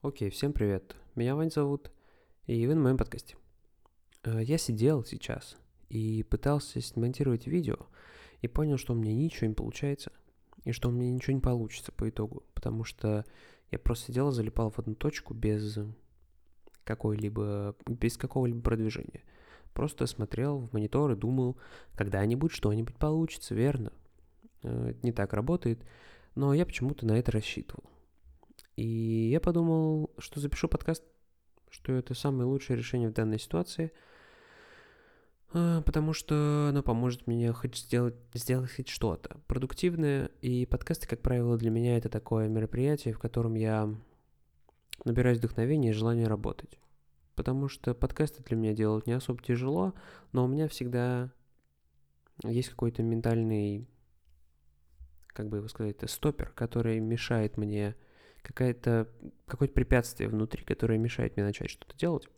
Окей, всем привет. Меня Вань зовут, и вы на моем подкасте. Э, Я сидел сейчас и пытался смонтировать видео, и понял, что у меня ничего не получается, и что у меня ничего не получится по итогу, потому что я просто сидел и залипал в одну точку без какой-либо, без какого-либо продвижения. Просто смотрел в монитор и думал, когда-нибудь что-нибудь получится, верно? Э, Это не так работает, но я почему-то на это рассчитывал. И я подумал, что запишу подкаст, что это самое лучшее решение в данной ситуации, а, потому что оно поможет мне хоть сделать, сделать хоть что-то продуктивное. И подкасты, как правило, для меня это такое мероприятие, в котором я набираюсь вдохновения и желания работать. Потому что подкасты для меня делать не особо тяжело, но у меня всегда есть какой-то ментальный, как бы его сказать, стопер, который мешает мне какая-то, какое-то препятствие внутри, которое мешает мне начать что-то делать.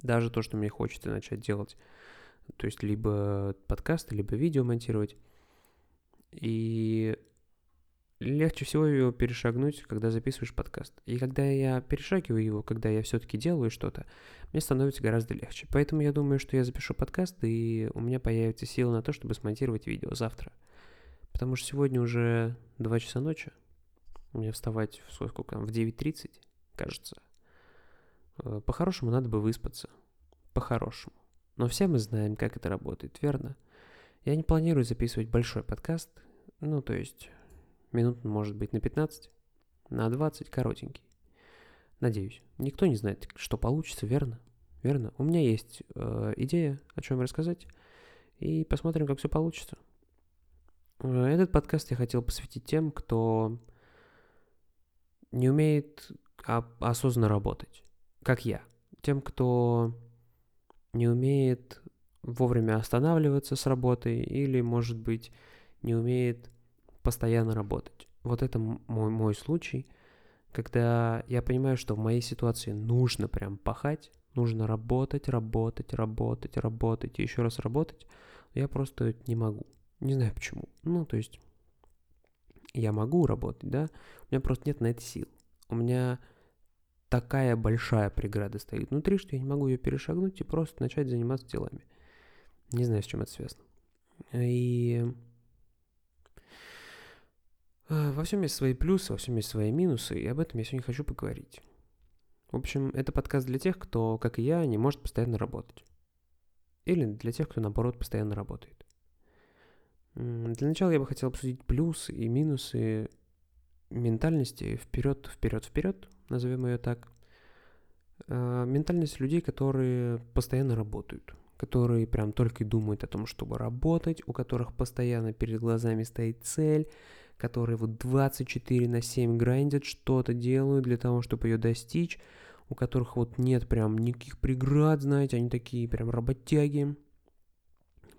Даже то, что мне хочется начать делать. То есть либо подкасты, либо видео монтировать. И легче всего его перешагнуть, когда записываешь подкаст. И когда я перешагиваю его, когда я все-таки делаю что-то, мне становится гораздо легче. Поэтому я думаю, что я запишу подкаст, и у меня появится сила на то, чтобы смонтировать видео завтра. Потому что сегодня уже 2 часа ночи. Мне вставать в сколько там, в 9.30, кажется. Э, По-хорошему надо бы выспаться. По-хорошему. Но все мы знаем, как это работает, верно? Я не планирую записывать большой подкаст. Ну, то есть, минут, может быть, на 15, на 20, коротенький. Надеюсь. Никто не знает, что получится, верно? Верно? У меня есть э, идея, о чем рассказать. И посмотрим, как все получится. Э, Этот подкаст я хотел посвятить тем, кто не умеет осознанно работать, как я. Тем, кто не умеет вовремя останавливаться с работой или, может быть, не умеет постоянно работать. Вот это мой, мой случай, когда я понимаю, что в моей ситуации нужно прям пахать, нужно работать, работать, работать, работать и еще раз работать, я просто не могу. Не знаю почему. Ну, то есть я могу работать, да, у меня просто нет на это сил. У меня такая большая преграда стоит внутри, что я не могу ее перешагнуть и просто начать заниматься делами. Не знаю, с чем это связано. И э, во всем есть свои плюсы, во всем есть свои минусы, и об этом я сегодня хочу поговорить. В общем, это подкаст для тех, кто, как и я, не может постоянно работать. Или для тех, кто, наоборот, постоянно работает. Для начала я бы хотел обсудить плюсы и минусы ментальности вперед, вперед, вперед, назовем ее так. Э, Ментальность людей, которые постоянно работают, которые прям только и думают о том, чтобы работать, у которых постоянно перед глазами стоит цель, которые вот 24 на 7 грандят, что-то делают для того, чтобы ее достичь, у которых вот нет прям никаких преград, знаете, они такие прям работяги,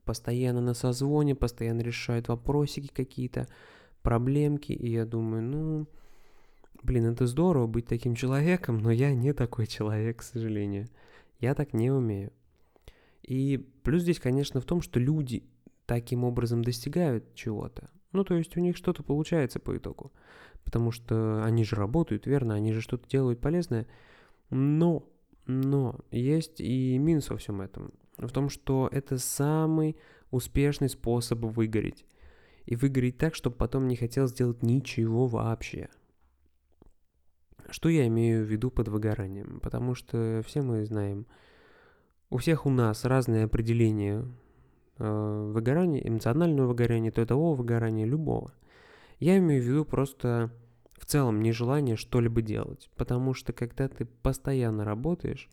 постоянно на созвоне, постоянно решают вопросики какие-то, проблемки, и я думаю, ну, блин, это здорово быть таким человеком, но я не такой человек, к сожалению. Я так не умею. И плюс здесь, конечно, в том, что люди таким образом достигают чего-то. Ну, то есть у них что-то получается по итогу. Потому что они же работают, верно, они же что-то делают полезное. Но, но есть и минус во всем этом. В том, что это самый успешный способ выгореть. И выгореть так, чтобы потом не хотел сделать ничего вообще. Что я имею в виду под выгоранием? Потому что все мы знаем, у всех у нас разные определения э, выгорания, эмоционального выгорания, трудового выгорания, любого. Я имею в виду просто в целом нежелание что-либо делать. Потому что когда ты постоянно работаешь,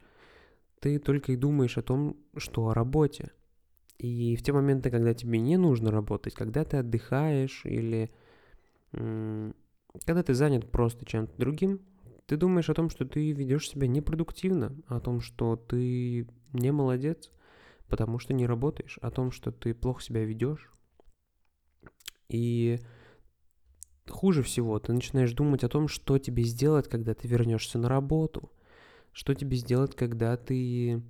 ты только и думаешь о том, что о работе. И в те моменты, когда тебе не нужно работать, когда ты отдыхаешь или когда ты занят просто чем-то другим, ты думаешь о том, что ты ведешь себя непродуктивно, о том, что ты не молодец, потому что не работаешь, о том, что ты плохо себя ведешь. И хуже всего, ты начинаешь думать о том, что тебе сделать, когда ты вернешься на работу, что тебе сделать, когда ты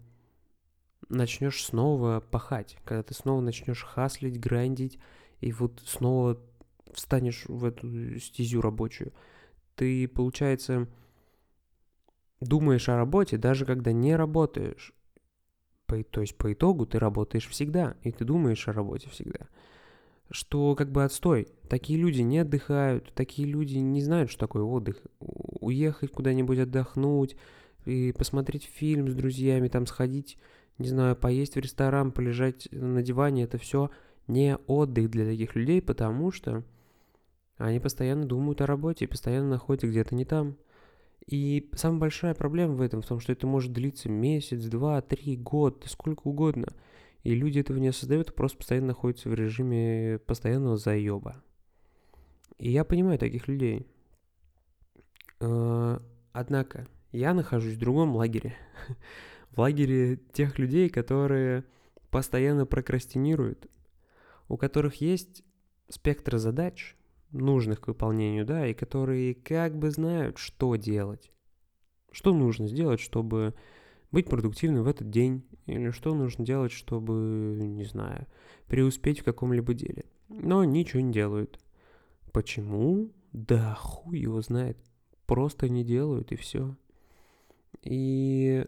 начнешь снова пахать, когда ты снова начнешь хаслить, грандить, и вот снова встанешь в эту стезю рабочую. Ты, получается, думаешь о работе, даже когда не работаешь. По, то есть по итогу ты работаешь всегда, и ты думаешь о работе всегда. Что как бы отстой. Такие люди не отдыхают, такие люди не знают, что такое отдых. Уехать куда-нибудь отдохнуть, и посмотреть фильм с друзьями, там сходить, не знаю, поесть в ресторан, полежать на диване, это все не отдых для таких людей, потому что они постоянно думают о работе и постоянно находятся где-то не там. И самая большая проблема в этом в том, что это может длиться месяц, два, три, год, сколько угодно. И люди этого не осознают, просто постоянно находятся в режиме постоянного заеба. И я понимаю таких людей. А, однако, я нахожусь в другом лагере. в лагере тех людей, которые постоянно прокрастинируют, у которых есть спектр задач, нужных к выполнению, да, и которые как бы знают, что делать. Что нужно сделать, чтобы быть продуктивным в этот день, или что нужно делать, чтобы, не знаю, преуспеть в каком-либо деле. Но ничего не делают. Почему? Да хуй его знает. Просто не делают и все. И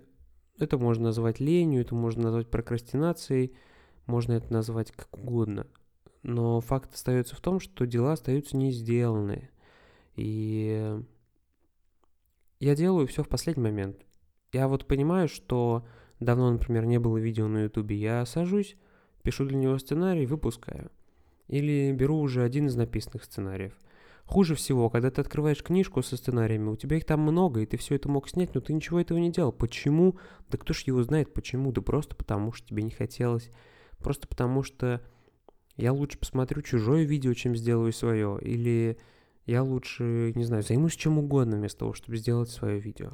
это можно назвать ленью, это можно назвать прокрастинацией, можно это назвать как угодно. Но факт остается в том, что дела остаются не сделаны. И я делаю все в последний момент. Я вот понимаю, что давно, например, не было видео на ютубе, я сажусь, пишу для него сценарий, выпускаю. Или беру уже один из написанных сценариев. Хуже всего, когда ты открываешь книжку со сценариями, у тебя их там много, и ты все это мог снять, но ты ничего этого не делал. Почему? Да кто ж его знает почему? Да просто потому, что тебе не хотелось. Просто потому, что я лучше посмотрю чужое видео, чем сделаю свое. Или я лучше, не знаю, займусь чем угодно вместо того, чтобы сделать свое видео.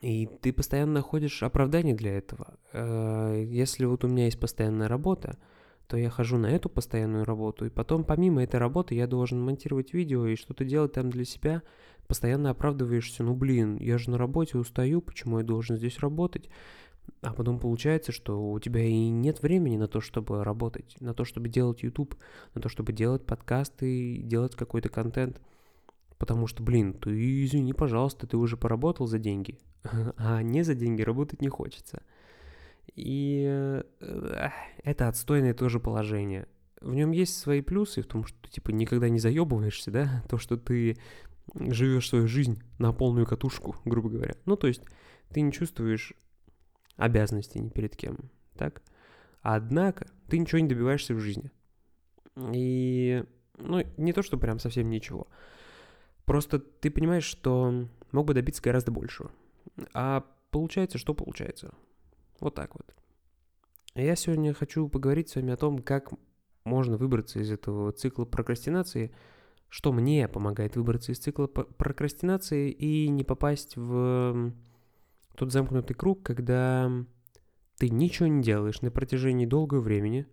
И ты постоянно находишь оправдание для этого. Э, если вот у меня есть постоянная работа, то я хожу на эту постоянную работу, и потом помимо этой работы я должен монтировать видео и что-то делать там для себя, постоянно оправдываешься, ну блин, я же на работе устаю, почему я должен здесь работать? А потом получается, что у тебя и нет времени на то, чтобы работать, на то, чтобы делать YouTube, на то, чтобы делать подкасты, делать какой-то контент. Потому что, блин, ты извини, пожалуйста, ты уже поработал за деньги, а не за деньги работать не хочется. И э, это отстойное тоже положение. В нем есть свои плюсы в том, что типа никогда не заебываешься, да, то, что ты живешь свою жизнь на полную катушку, грубо говоря. Ну, то есть ты не чувствуешь обязанностей ни перед кем, так? Однако ты ничего не добиваешься в жизни. И, ну, не то, что прям совсем ничего. Просто ты понимаешь, что мог бы добиться гораздо большего. А получается, что получается? Вот так вот. Я сегодня хочу поговорить с вами о том, как можно выбраться из этого цикла прокрастинации, что мне помогает выбраться из цикла прокрастинации и не попасть в тот замкнутый круг, когда ты ничего не делаешь на протяжении долгого времени,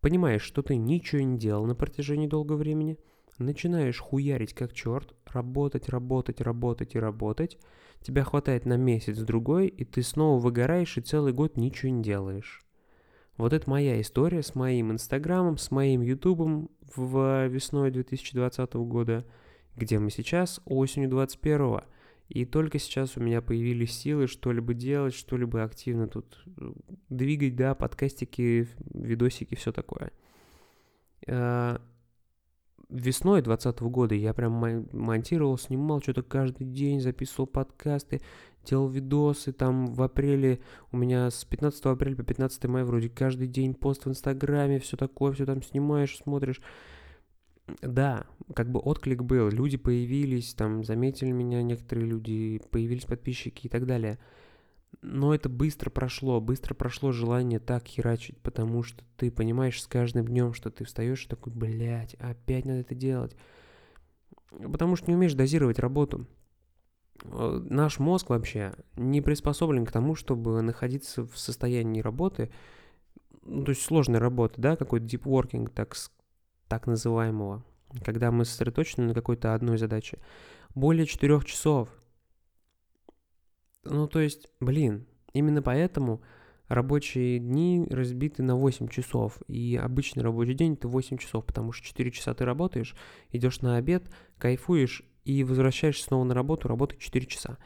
понимаешь, что ты ничего не делал на протяжении долгого времени, начинаешь хуярить как черт, работать, работать, работать и работать, тебя хватает на месяц-другой, и ты снова выгораешь и целый год ничего не делаешь. Вот это моя история с моим инстаграмом, с моим ютубом в весной 2020 года, где мы сейчас, осенью 2021. И только сейчас у меня появились силы что-либо делать, что-либо активно тут э, двигать, да, подкастики, видосики, все такое. Весной 2020 года я прям монтировал, снимал что-то каждый день, записывал подкасты, делал видосы, там в апреле, у меня с 15 апреля по 15 мая вроде каждый день пост в Инстаграме, все такое, все там снимаешь, смотришь. Да, как бы отклик был, люди появились, там заметили меня некоторые люди, появились подписчики и так далее – но это быстро прошло, быстро прошло желание так херачить, потому что ты понимаешь с каждым днем, что ты встаешь и такой, блядь, опять надо это делать. Потому что не умеешь дозировать работу. Э, наш мозг вообще не приспособлен к тому, чтобы находиться в состоянии работы, ну, то есть сложной работы, да, какой-то deep working, так, так называемого, когда мы сосредоточены на какой-то одной задаче. Более четырех часов – ну, то есть, блин, именно поэтому рабочие дни разбиты на 8 часов, и обычный рабочий день это 8 часов, потому что 4 часа ты работаешь, идешь на обед, кайфуешь, и возвращаешься снова на работу, работать 4 часа,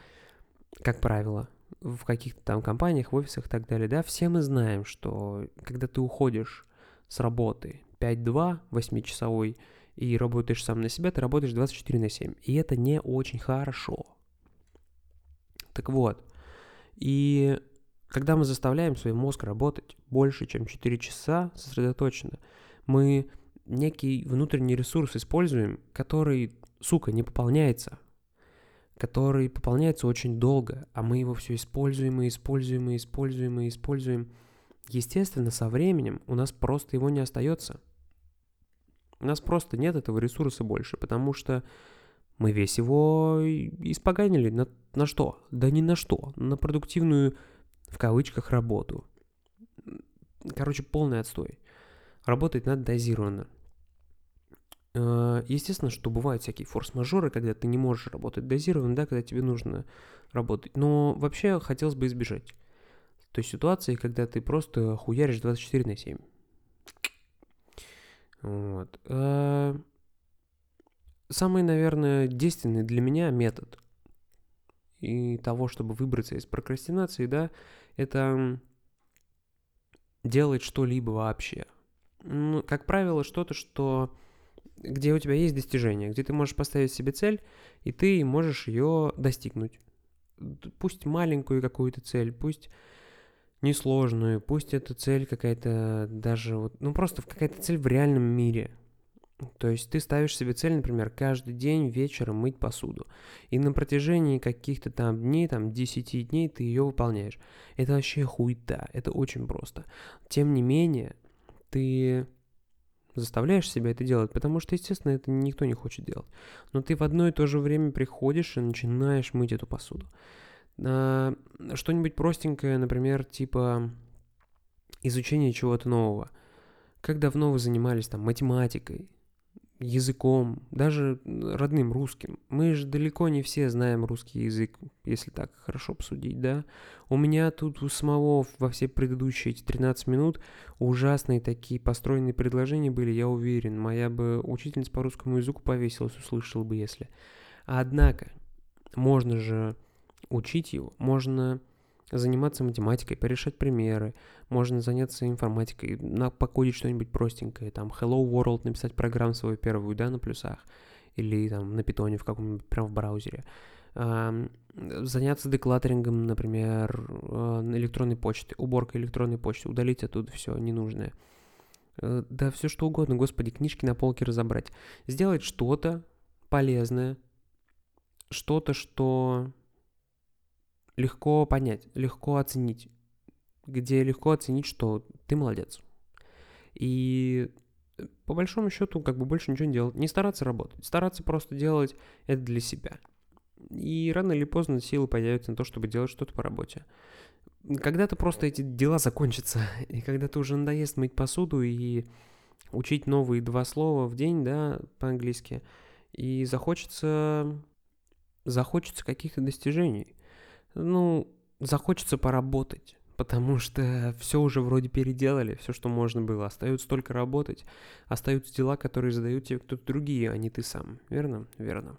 как правило, в каких-то там компаниях, в офисах и так далее, да, все мы знаем, что когда ты уходишь с работы 5-2, 8-часовой, и работаешь сам на себя, ты работаешь 24 на 7. И это не очень хорошо. Так вот, и когда мы заставляем свой мозг работать больше, чем 4 часа сосредоточенно, мы некий внутренний ресурс используем, который, сука, не пополняется, который пополняется очень долго, а мы его все используем и используем и используем и используем. Естественно, со временем у нас просто его не остается. У нас просто нет этого ресурса больше, потому что мы весь его испоганили на, на что? Да ни на что. На продуктивную, в кавычках, работу. Короче, полный отстой. Работать надо дозированно. Э, естественно, что бывают всякие форс-мажоры, когда ты не можешь работать дозированно, да, когда тебе нужно работать. Но вообще хотелось бы избежать той ситуации, когда ты просто хуяришь 24 на 7. Вот. Самый, наверное, действенный для меня метод и того, чтобы выбраться из прокрастинации, да, это делать что-либо вообще. Ну, как правило, что-то, что где у тебя есть достижение, где ты можешь поставить себе цель, и ты можешь ее достигнуть. Пусть маленькую какую-то цель, пусть несложную, пусть эта цель какая-то даже вот, ну просто какая-то цель в реальном мире. То есть ты ставишь себе цель, например, каждый день вечером мыть посуду. И на протяжении каких-то там дней, там 10 дней ты ее выполняешь. Это вообще хуйта, это очень просто. Тем не менее, ты заставляешь себя это делать, потому что, естественно, это никто не хочет делать. Но ты в одно и то же время приходишь и начинаешь мыть эту посуду. А, что-нибудь простенькое, например, типа изучение чего-то нового. Как давно вы занимались там математикой, языком, даже родным русским. Мы же далеко не все знаем русский язык, если так хорошо посудить, да. У меня тут у самого во все предыдущие эти 13 минут ужасные такие построенные предложения были, я уверен. Моя бы учительница по русскому языку повесилась, услышала бы, если. Однако, можно же учить его, можно заниматься математикой, порешать примеры, можно заняться информатикой, на, покодить что-нибудь простенькое, там Hello World написать программу свою первую, да, на плюсах, или там на питоне в каком-нибудь, прям в браузере. Заняться деклатерингом, например, uh, электронной почты, уборкой электронной почты, удалить оттуда все ненужное. Uh, да все что угодно, господи, книжки на полке разобрать. Сделать что-то полезное, что-то, что легко понять, легко оценить, где легко оценить, что ты молодец. И э, по большому счету, как бы больше ничего не делать. Не стараться работать, стараться просто делать это для себя. И рано или поздно силы появятся на то, чтобы делать что-то по работе. Когда-то просто эти дела закончатся, и когда ты уже надоест мыть посуду и учить новые два слова в день, да, по-английски, и захочется, захочется каких-то достижений ну, захочется поработать, потому что все уже вроде переделали, все, что можно было. Остается только работать, остаются дела, которые задают тебе кто-то другие, а не ты сам. Верно? Верно.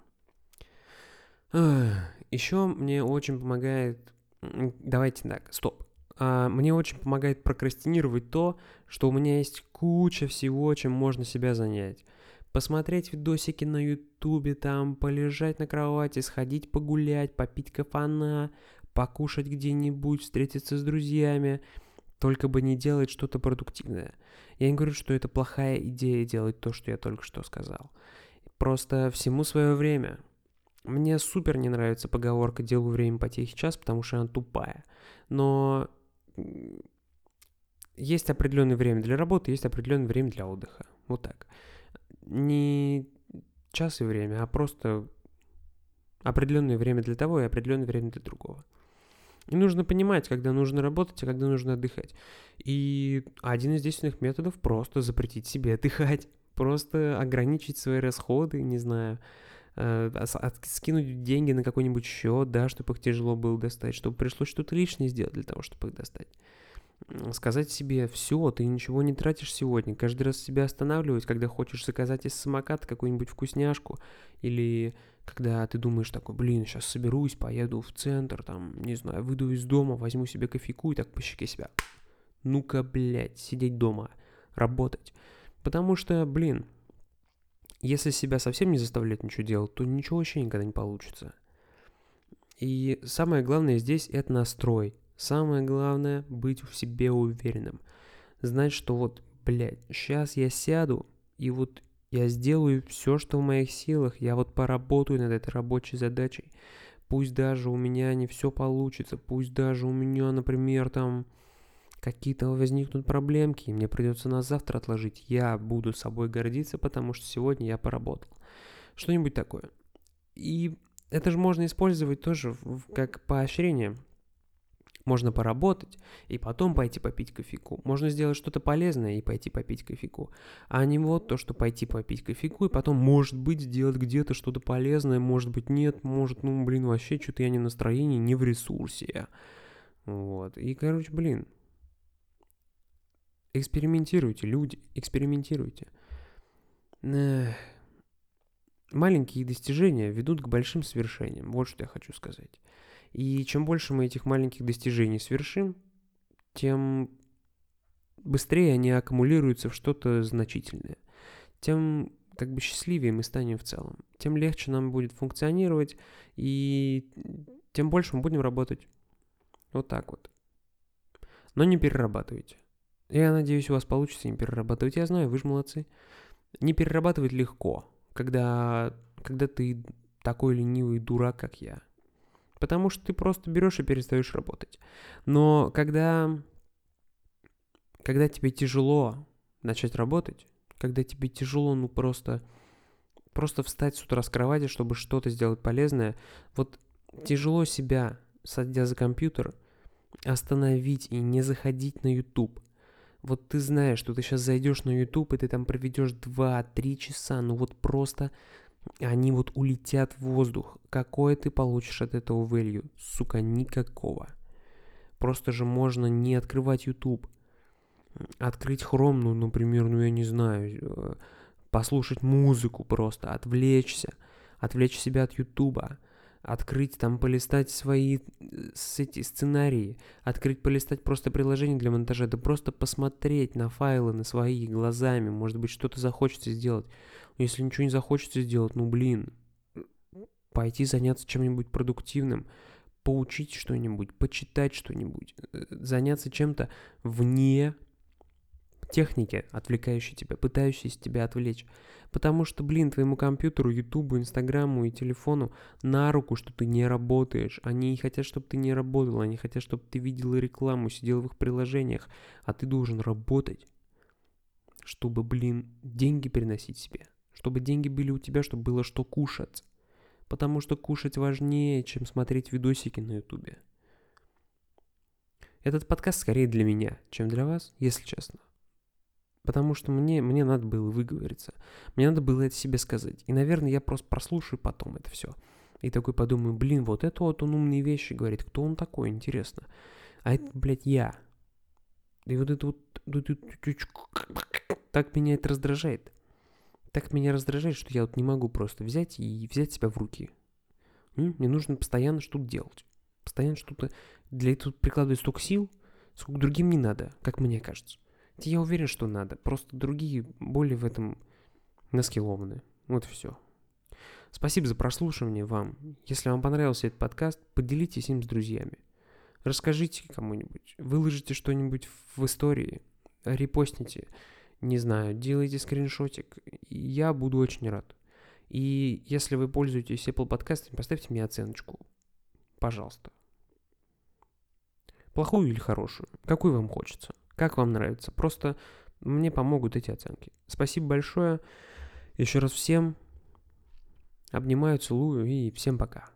Еще мне очень помогает... Давайте так, стоп. А, мне очень помогает прокрастинировать то, что у меня есть куча всего, чем можно себя занять посмотреть видосики на ютубе, там, полежать на кровати, сходить погулять, попить кафана, покушать где-нибудь, встретиться с друзьями, только бы не делать что-то продуктивное. Я не говорю, что это плохая идея делать то, что я только что сказал. Просто всему свое время. Мне супер не нравится поговорка «делаю время потехи час», потому что она тупая. Но есть определенное время для работы, есть определенное время для отдыха. Вот так не час и время, а просто определенное время для того и определенное время для другого. И нужно понимать, когда нужно работать, а когда нужно отдыхать. И один из действенных методов просто запретить себе отдыхать. Просто ограничить свои расходы, не знаю, э, скинуть деньги на какой-нибудь счет, да, чтобы их тяжело было достать, чтобы пришлось что-то лишнее сделать для того, чтобы их достать сказать себе, все, ты ничего не тратишь сегодня, каждый раз себя останавливать, когда хочешь заказать из самоката какую-нибудь вкусняшку или когда ты думаешь такой, блин, сейчас соберусь, поеду в центр, там, не знаю, выйду из дома, возьму себе кофейку и так по щеке себя. Ну-ка, блядь, сидеть дома, работать. Потому что, блин, если себя совсем не заставлять ничего делать, то ничего вообще никогда не получится. И самое главное здесь это настрой. Самое главное быть в себе уверенным. Знать, что вот, блядь, сейчас я сяду, и вот я сделаю все, что в моих силах. Я вот поработаю над этой рабочей задачей. Пусть даже у меня не все получится, пусть даже у меня, например, там какие-то возникнут проблемки, и мне придется на завтра отложить. Я буду собой гордиться, потому что сегодня я поработал. Что-нибудь такое. И это же можно использовать тоже как поощрение. Можно поработать и потом пойти попить кофейку. Можно сделать что-то полезное и пойти попить кофейку. А не вот то, что пойти попить кофейку и потом, может быть, сделать где-то что-то полезное, может быть, нет, может, ну, блин, вообще что-то я не в настроении, не в ресурсе. Вот. И, короче, блин, экспериментируйте, люди, экспериментируйте. Эх. Маленькие достижения ведут к большим свершениям. Вот что я хочу сказать. И чем больше мы этих маленьких достижений свершим, тем быстрее они аккумулируются в что-то значительное. Тем как бы счастливее мы станем в целом. Тем легче нам будет функционировать, и тем больше мы будем работать. Вот так вот. Но не перерабатывайте. Я надеюсь, у вас получится не перерабатывать. Я знаю, вы же молодцы. Не перерабатывать легко, когда, когда ты такой ленивый дурак, как я. Потому что ты просто берешь и перестаешь работать. Но когда, когда тебе тяжело начать работать, когда тебе тяжело, ну просто, просто встать с утра с кровати, чтобы что-то сделать полезное, вот тяжело себя, садя за компьютер, остановить и не заходить на YouTube. Вот ты знаешь, что ты сейчас зайдешь на YouTube, и ты там проведешь 2-3 часа, ну вот просто они вот улетят в воздух. Какое ты получишь от этого value? Сука, никакого. Просто же можно не открывать YouTube. Открыть Chrome, ну, например, ну, я не знаю, э, послушать музыку просто, отвлечься, отвлечь себя от YouTube, открыть там, полистать свои э, эти сценарии, открыть, полистать просто приложение для монтажа, да просто посмотреть на файлы, на свои глазами, может быть, что-то захочется сделать. Если ничего не захочется сделать, ну блин, пойти заняться чем-нибудь продуктивным, поучить что-нибудь, почитать что-нибудь, э, заняться чем-то вне техники, отвлекающей тебя, пытающейся тебя отвлечь. Потому что, блин, твоему компьютеру, ютубу, инстаграму и телефону на руку, что ты не работаешь. Они хотят, чтобы ты не работал, они хотят, чтобы ты видел рекламу, сидел в их приложениях, а ты должен работать, чтобы, блин, деньги приносить себе чтобы деньги были у тебя, чтобы было что кушать. Потому что кушать важнее, чем смотреть видосики на ютубе. Этот подкаст скорее для меня, чем для вас, если честно. Потому что мне, мне надо было выговориться. Мне надо было это себе сказать. И, наверное, я просто прослушаю потом это все. И такой подумаю, блин, вот это вот он умные вещи говорит. Кто он такой, интересно? А это, блядь, я. И вот это вот... Так меня это раздражает. Так меня раздражает, что я вот не могу просто взять и взять себя в руки. Мне нужно постоянно что-то делать. Постоянно что-то... Для этого прикладывать столько сил, сколько другим не надо, как мне кажется. Я уверен, что надо. Просто другие более в этом наскиллованы. Вот все. Спасибо за прослушивание вам. Если вам понравился этот подкаст, поделитесь им с друзьями. Расскажите кому-нибудь. Выложите что-нибудь в истории. Репостните не знаю, делайте скриншотик. Я буду очень рад. И если вы пользуетесь Apple подкастами, поставьте мне оценочку. Пожалуйста. Плохую или хорошую? Какую вам хочется? Как вам нравится? Просто мне помогут эти оценки. Спасибо большое. Еще раз всем. Обнимаю, целую и всем пока.